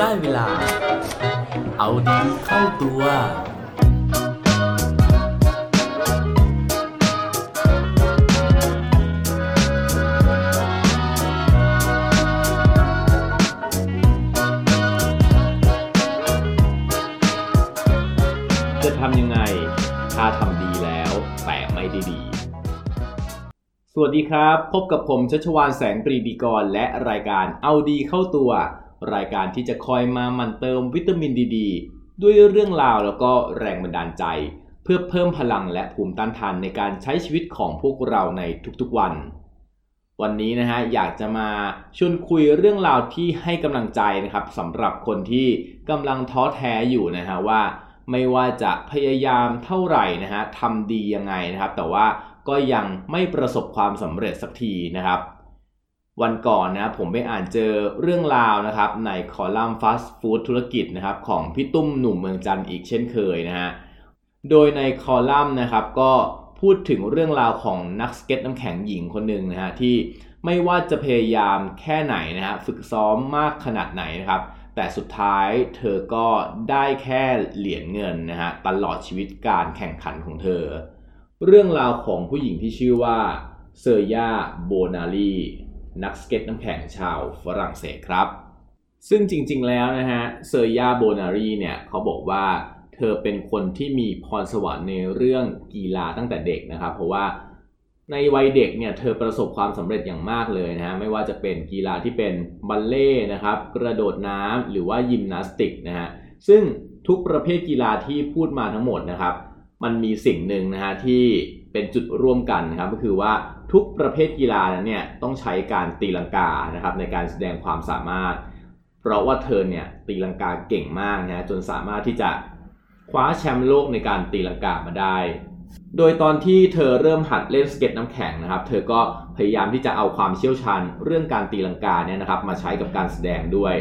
ได้เวลา เอาดีเข้าตัว จะทำยังไง ถ้าทำดีแล้ว แต่ไม่ได้ดี สวัสดีครับ พบกับผมชัชวานแสงปรีดีกร และรายการเอาดีเข้าตัว รายการที่จะคอยมามันเติมวิตามินดีดด้วยเรื่องราวแล้วก็แรงบันดาลใจ เพื่อเพิ่มพลังและภูมิต้านทานในการใช้ชีวิตของพวกเราในทุกๆวัน วันนี้นะฮะอยากจะมาชวนคุยเรื่องราวที่ให้กำลังใจนะครับสำหรับคนที่กำลังท้อแท้อยู่นะฮะว่า ไม่ว่าจะพยายามเท่าไหร่นะฮะทำดียังไงนะครับ แต่ว่าก็ยังไม่ประสบความสำเร็จสักทีนะครับ วันก่อนนะผมไปอ่านเจอเรื่องราวนะครับ ในคอลัมน์ฟาสต์ฟู้ดธุรกิจนะครับของพี่ตุ้มหนุ่มเมืองจันทร์อีกเช่นเคยนะฮะโดยในคอลัมน์นะครับก็พูดถึงเรื่องราวของนักสเก็ตน้ำแข็งหญิงคนหนึ่งนะฮะที่ไม่ว่าจะพยายามแค่ไหนนะฮะฝึกซ้อมมากขนาดไหนนะครับ แต่สุดท้ายเธอก็ได้แค่เหรียญเงินนะฮะตลอดชีวิตการแข่งขันของเธอ เรื่องราวของผู้หญิงที่ชื่อว่าเซอร์ยาโบนาลี นักสเก็ตน้ำแข็งชาวฝรั่งเศสครับ ซึ่งจริงๆแล้วนะฮะเซอร์ยาโบนาลีเนี่ยเขาบอกว่าเธอเป็นคนที่มีพรสวรรค์ในเรื่องกีฬาตั้งแต่เด็กนะครับ เพราะว่าในวัยเด็กเนี่ยเธอประสบความสำเร็จอย่างมากเลยนะฮะไม่ว่าจะเป็นกีฬาที่เป็นบัลเลต์นะครับ กระโดดน้ำหรือว่ายิมนาสติกนะฮะซึ่งทุกประเภทกีฬาที่พูดมาทั้งหมดนะครับ มันมีสิ่งหนึ่งนะฮะที่เป็นจุดร่วมกันนะครับก็คือว่าทุกประเภทกีฬานั้นเนี่ยต้องใช้การตีลังกานะครับในการแสดงความสามารถ เพราะว่าเธอเนี่ยตีลังกาเก่งมากนะฮะจนสามารถที่จะคว้าแชมป์โลกในการตีลังกามาได้ โดยตอนที่เธอเริ่มหัดเล่นสเก็ตน้ำแข็งนะครับ เธอก็พยายามที่จะเอาความเชี่ยวชาญเรื่องการตีลังกาเนี่ยนะครับมาใช้กับการแสดงด้วย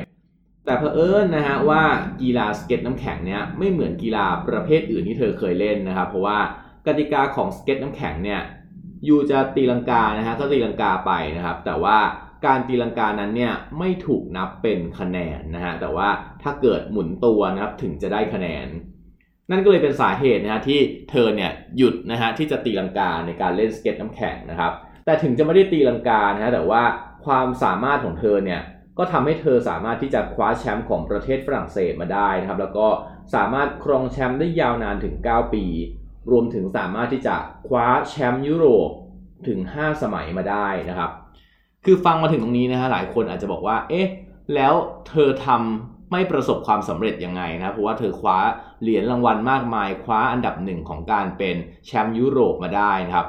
แต่เผอิญนะฮะว่ากีฬาสเก็ตน้ำแข็งเนี่ยไม่เหมือนกีฬาประเภทอื่นที่เธอเคยเล่นนะครับ เพราะว่ากติกาของสเก็ตน้ำแข็งเนี่ย you จะตีลังกานะฮะก็ตีลังกาไปนะครับ แต่ว่าการตีลังกานั้นเนี่ยไม่ถูกนับเป็นคะแนนนะฮะแต่ว่าถ้าเกิดหมุนตัวนะครับถึงจะได้คะแนน นั่นก็เลยเป็นสาเหตุนะฮะที่เธอเนี่ยหยุดนะฮะที่จะตีลังกาในการเล่นสเก็ตน้ำแข็งนะครับ แต่ถึงจะไม่ได้ตีลังกานะฮะแต่ว่าความสามารถของเธอเนี่ย ก็ทำให้เธอสามารถที่จะคว้าแชมป์ของประเทศฝรั่งเศสมาได้นะครับ แล้วก็สามารถครองแชมป์ได้ยาวนานถึง 9 ปี รวมถึงสามารถที่จะคว้าแชมป์ยุโรปถึง 5 สมัยมาได้นะครับ คือฟังมาถึงตรงนี้นะฮะหลายคนอาจจะบอกว่า เอ๊ะ แล้วเธอทำไม่ประสบความสำเร็จยังไงนะเพราะว่าเธอคว้าเหรียญรางวัลมากมาย คว้าอันดับหนึ่งของการเป็นแชมป์ยุโรปมาได้นะครับ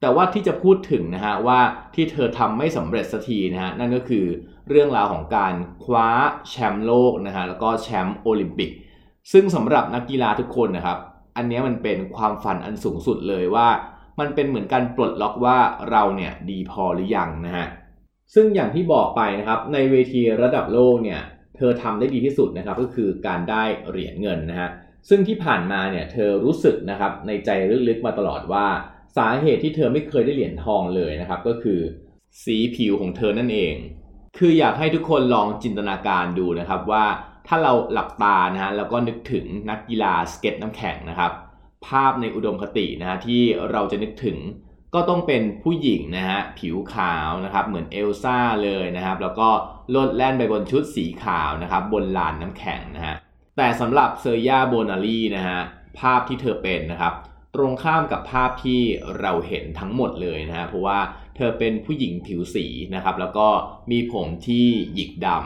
แต่ว่าที่จะพูดถึงนะฮะว่าที่เธอทำไม่สำเร็จสักทีนะฮะนั่นก็คือ เรื่องราวของการคว้าแชมป์โลกนะฮะแล้วก็แชมป์โอลิมปิก ซึ่งสำหรับนักกีฬาทุกคนนะครับ อันนี้มันเป็นความฝันอันสูงสุดเลยว่า มันเป็นเหมือนการปลดล็อกว่าเราเนี่ยดีพอหรือยังนะฮะซึ่งอย่างที่บอกไปนะครับในเวทีระดับโลกเนี่ยเธอทำได้ดีที่สุดนะครับก็คือการได้เหรียญเงินนะฮะซึ่งที่ผ่านมาเนี่ยเธอรู้สึกนะครับในใจลึกๆมาตลอดว่า สาเหตุที่เธอไม่เคยได้เหรียญทองเลยนะครับก็คือ สีผิวของเธอนั่นเอง คืออยากให้ทุกคนลองจินตนาการดูนะครับว่าถ้าเราหลับตานะฮะแล้วก็นึกถึงนักกีฬาสเก็ตน้ำแข็งนะครับ ภาพในอุดมคตินะฮะที่เราจะนึกถึงก็ต้องเป็นผู้หญิงนะฮะผิวขาวนะครับเหมือนเอลซ่าเลยนะครับ แล้วก็ลดแล่นไปบนชุดสีขาวนะครับบนลานน้ำแข็งนะฮะแต่สำหรับซูร์ยาโบนาลีนะฮะภาพที่เธอเป็นนะครับ ตรงข้ามกับภาพที่เราเห็นทั้งหมดเลยนะฮะเพราะว่า เธอเป็นผู้หญิงผิวสีนะครับ แล้วก็มีผมที่หยิกดำ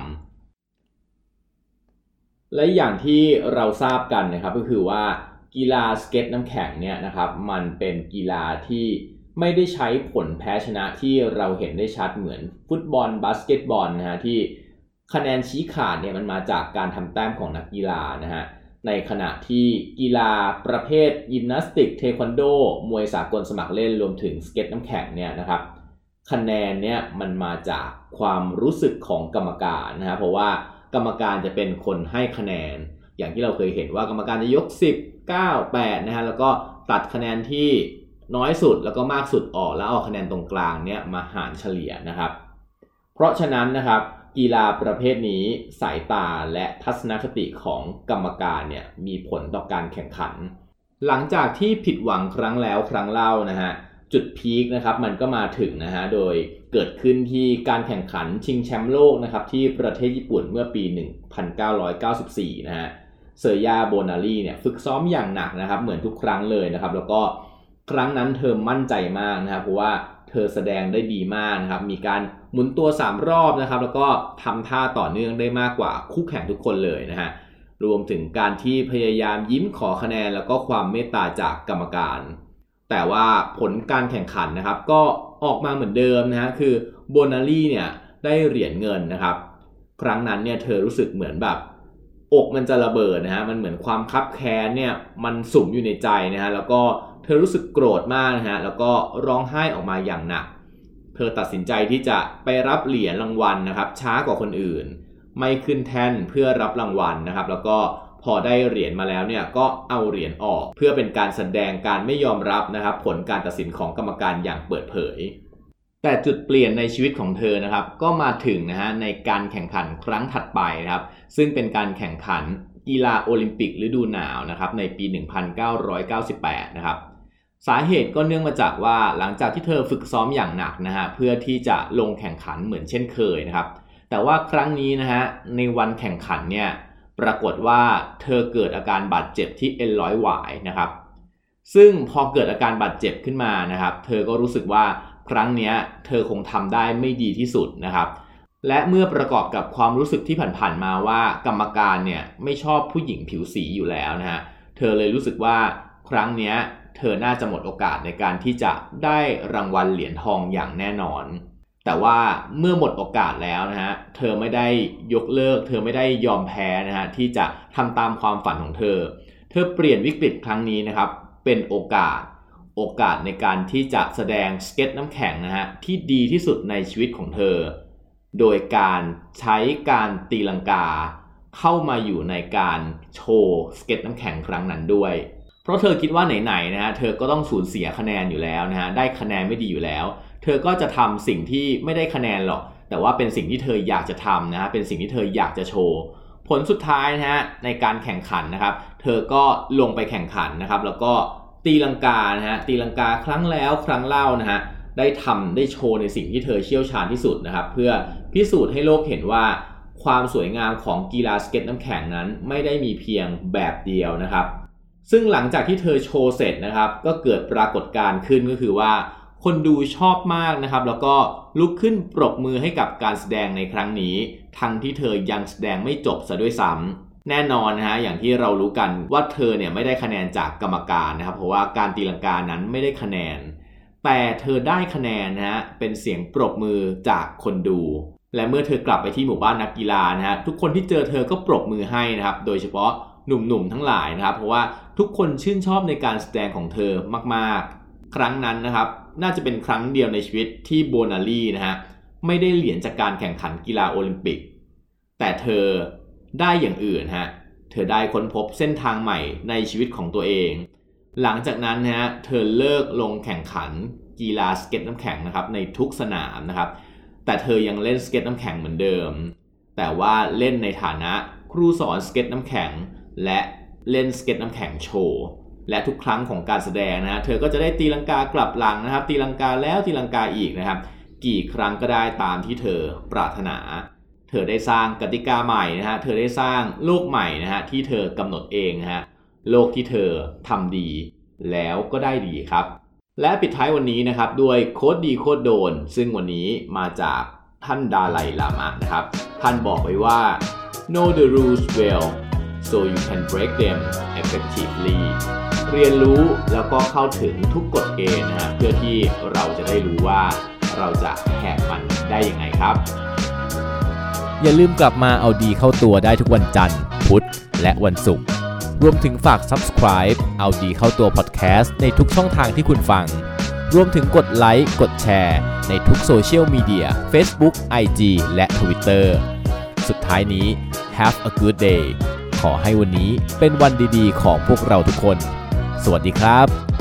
และอย่างที่เราทราบกันนะครับก็คือว่ากีฬาสเก็ตน้ำแข็งเนี่ยนะครับ มันเป็นกีฬาที่ไม่ได้ใช้ผลแพ้ชนะที่เราเห็นได้ชัดเหมือนฟุตบอลบาสเกตบอลนะฮะที่คะแนนชี้ขาดเนี่ยมันมาจากการทำแต้มของนักกีฬานะฮะในขณะที่กีฬาประเภทยิมนาสติก เทควันโด มวยสากลสมัครเล่นรวมถึงสเก็ตน้ำแข็งเนี่ยนะครับ คะแนนเนี่ยมันมาจากความรู้สึกของกรรมการนะฮะเพราะว่ากรรมการจะเป็นคนให้คะแนน อย่างที่เราเคยเห็นว่ากรรมการจะยก 10 9 8นะฮะแล้วก็ตัดคะแนนที่น้อยสุดแล้วก็มากสุดออกแล้วเอาคะแนนตรงกลางเนี่ยมาหารเฉลี่ยนะครับ เพราะฉะนั้นนะครับกีฬาประเภทนี้สายตาและทัศนคติของกรรมการเนี่ยมีผลต่อการแข่งขัน หลังจากที่ผิดหวังครั้งแล้วครั้งเล่านะฮะ จุดพีคนะครับมันก็มาถึงนะฮะโดยเกิดขึ้นที่การแข่งขันชิงแชมป์โลกนะครับที่ประเทศญี่ปุ่นเมื่อปี 1994 นะฮะเซอร์ยาโบนารีเนี่ยฝึกซ้อมอย่างหนักนะครับเหมือนทุกครั้งเลยนะครับแล้วก็ครั้งนั้นเธอมั่นใจมากนะครับเพราะว่าเธอแสดงได้ดีมากนะครับมีการหมุนตัว 3 รอบนะครับแล้วก็ทำท่าต่อเนื่องได้มากกว่าคู่แข่งทุกคนเลยนะฮะรวมถึงการที่พยายามยิ้มขอคะแนนแล้วก็ความเมตตาจากกรรมการ แต่ว่าผลการแข่งขันนะครับ ก็ออกมาเหมือนเดิมนะฮะคือโบนารีเนี่ยได้เหรียญเงินนะครับ ครั้งนั้นเนี่ยเธอรู้สึกเหมือนแบบอกมันจะระเบิดนะฮะมันเหมือนความคับแค้นเนี่ยมันสุมอยู่ในใจนะฮะแล้วก็เธอรู้สึกโกรธมากนะฮะแล้วก็ร้องไห้ออกมาอย่างหนัก เธอตัดสินใจที่จะไปรับเหรียญรางวัลนะครับ ช้ากว่าคนอื่น ไม่ขึ้นแท่นเพื่อรับรางวัลนะครับ แล้วก็ พอได้เหรียญมาแล้วเนี่ยก็เอาเหรียญออก เพื่อเป็นการแสดงการไม่ยอมรับนะครับผลการตัดสินของกรรมการอย่างเปิดเผย แต่จุดเปลี่ยนในชีวิตของเธอนะครับ ก็มาถึงนะฮะในการแข่งขันครั้งถัดไปนะครับ ซึ่งเป็นการแข่งขันกีฬาโอลิมปิกฤดูหนาวนะครับในปี 1998 นะครับสาเหตุก็เนื่องมาจากว่าหลังจากที่เธอฝึกซ้อมอย่างหนักนะฮะเพื่อที่จะลงแข่งขันเหมือนเช่นเคยนะครับ แต่ว่าครั้งนี้นะฮะในวันแข่งขันเนี่ย ปรากฏว่าเธอเกิดอาการบาดเจ็บที่เอ็นร้อยหวายนะครับ ซึ่งพอเกิดอาการบาดเจ็บขึ้นมานะครับ เธอก็รู้สึกว่าครั้งนี้เธอคงทำได้ไม่ดีที่สุดนะครับ และเมื่อประกอบกับความรู้สึกที่ผ่านๆมาว่ากรรมการเนี่ยไม่ชอบผู้หญิงผิวสีอยู่แล้วนะฮะ เธอเลยรู้สึกว่าครั้งนี้เธอน่าจะหมดโอกาสในการที่จะได้รางวัลเหรียญทองอย่างแน่นอน แต่ว่าเมื่อหมดโอกาสแล้วนะฮะ เธอไม่ได้ยกเลิก เธอไม่ได้ยอมแพ้นะฮะที่จะทำตามความฝันของเธอ เธอเปลี่ยนวิกฤตครั้งนี้นะครับ เป็นโอกาส โอกาสในการที่จะแสดงสเก็ตน้ำแข็งนะฮะที่ดีที่สุดในชีวิตของเธอ โดยการใช้การตีลังกา เข้ามาอยู่ในการโชว์สเก็ตน้ำแข็งครั้งนั้นด้วย เพราะเธอคิดว่าไหนๆนะฮะเธอก็ต้องสูญเสียคะแนนอยู่แล้วนะฮะได้คะแนนไม่ดีอยู่แล้ว เธอก็จะทำสิ่งที่ไม่ได้คะแนนหรอก แต่ว่าเป็นสิ่งที่เธออยากจะทำนะฮะเป็นสิ่งที่เธออยากจะโชว์ผลสุดท้ายนะฮะในการแข่งขันนะครับ เธอก็ลงไปแข่งขันนะครับ แล้วก็ตีลังกานะฮะตีลังกาครั้งแล้วครั้งเล่านะฮะได้ทำได้โชว์ในสิ่งที่เธอเชี่ยวชาญที่สุดนะครับ เพื่อพิสูจน์ให้โลกเห็นว่าความสวยงามของกีฬาสเก็ตน้ำแข็งนั้น ไม่ได้มีเพียงแบบเดียวนะครับ ซึ่งหลังจากที่เธอโชว์เสร็จนะครับ ก็เกิดปรากฏการณ์ขึ้นก็คือว่า คนดูชอบมากนะครับ แล้วก็ลุกขึ้นปรบมือให้กับการแสดงในครั้งนี้ ทั้งที่เธอยังแสดงไม่จบซะด้วยซ้ำแน่นอนนะฮะอย่างที่เรารู้กันว่าเธอเนี่ยไม่ได้คะแนนจากกรรมการนะครับ เพราะว่าการตีลังกานั้นไม่ได้คะแนน แต่เธอได้คะแนนนะฮะเป็นเสียงปรบมือจากคนดู และเมื่อเธอกลับไปที่หมู่บ้านนักกีฬานะฮะทุกคนที่เจอเธอก็ปรบมือให้นะครับ โดยเฉพาะหนุ่มๆทั้งหลายนะครับ เพราะว่าทุกคนชื่นชอบในการแสดงของเธอมากๆ ครั้งนั้นนะครับ น่าจะเป็นครั้งเดียวในชีวิตที่โบนารีนะฮะไม่ได้เหรียญจากการแข่งขันกีฬาโอลิมปิก แต่เธอได้อย่างอื่นฮะเธอได้ค้นพบเส้นทางใหม่ในชีวิตของตัวเอง หลังจากนั้นนะฮะเธอเลิกลงแข่งขันกีฬาสเก็ตน้ำแข็งนะครับในทุกสนามนะครับ แต่เธอยังเล่นสเก็ตน้ำแข็งเหมือนเดิม แต่ว่าเล่นในฐานะครูสอนสเก็ตน้ำแข็ง และเล่นสเก็ตน้ำแข็งโชว์ และทุกครั้งของการแสดงนะฮะเธอก็จะได้ตีลังกากลับหลังนะครับ ตีลังกาแล้วตีลังกาอีกนะครับ กี่ครั้งก็ได้ตามที่เธอปรารถนา เธอได้สร้างกติกาใหม่นะฮะเธอได้สร้างโลกใหม่นะฮะที่เธอกำหนดเองนะฮะโลกที่เธอทำดี แล้วก็ได้ดีครับ และปิดท้ายวันนี้นะครับด้วยโค้ดดีโค้ดโดน ซึ่งวันนี้มาจากท่านดาไลลามะนะครับ ท่านบอกไว้ว่า know the rules well so you can break them effectively เรียนรู้แล้วก็เข้าถึงทุกกฎเกณฑ์นะฮะเพื่อที่เราจะได้รู้ว่าเราจะแหกมันได้ยังไงครับ อย่าลืมกลับมาเอาดีเข้าตัวได้ทุกวันจันทร์ พุธ และวันศุกร์รวมถึงฝาก subscribe เอาดีเข้าตัว podcast ในทุกช่องทางที่คุณฟัง รวมถึงกดไลค์กดแชร์ ในทุกโซเชียลมีเดีย Facebook, IG และ Twitter สุดท้ายนี้ have a good day ขอให้วันนี้เป็นวันดีๆ ของพวกเราทุกคน สวัสดีครับ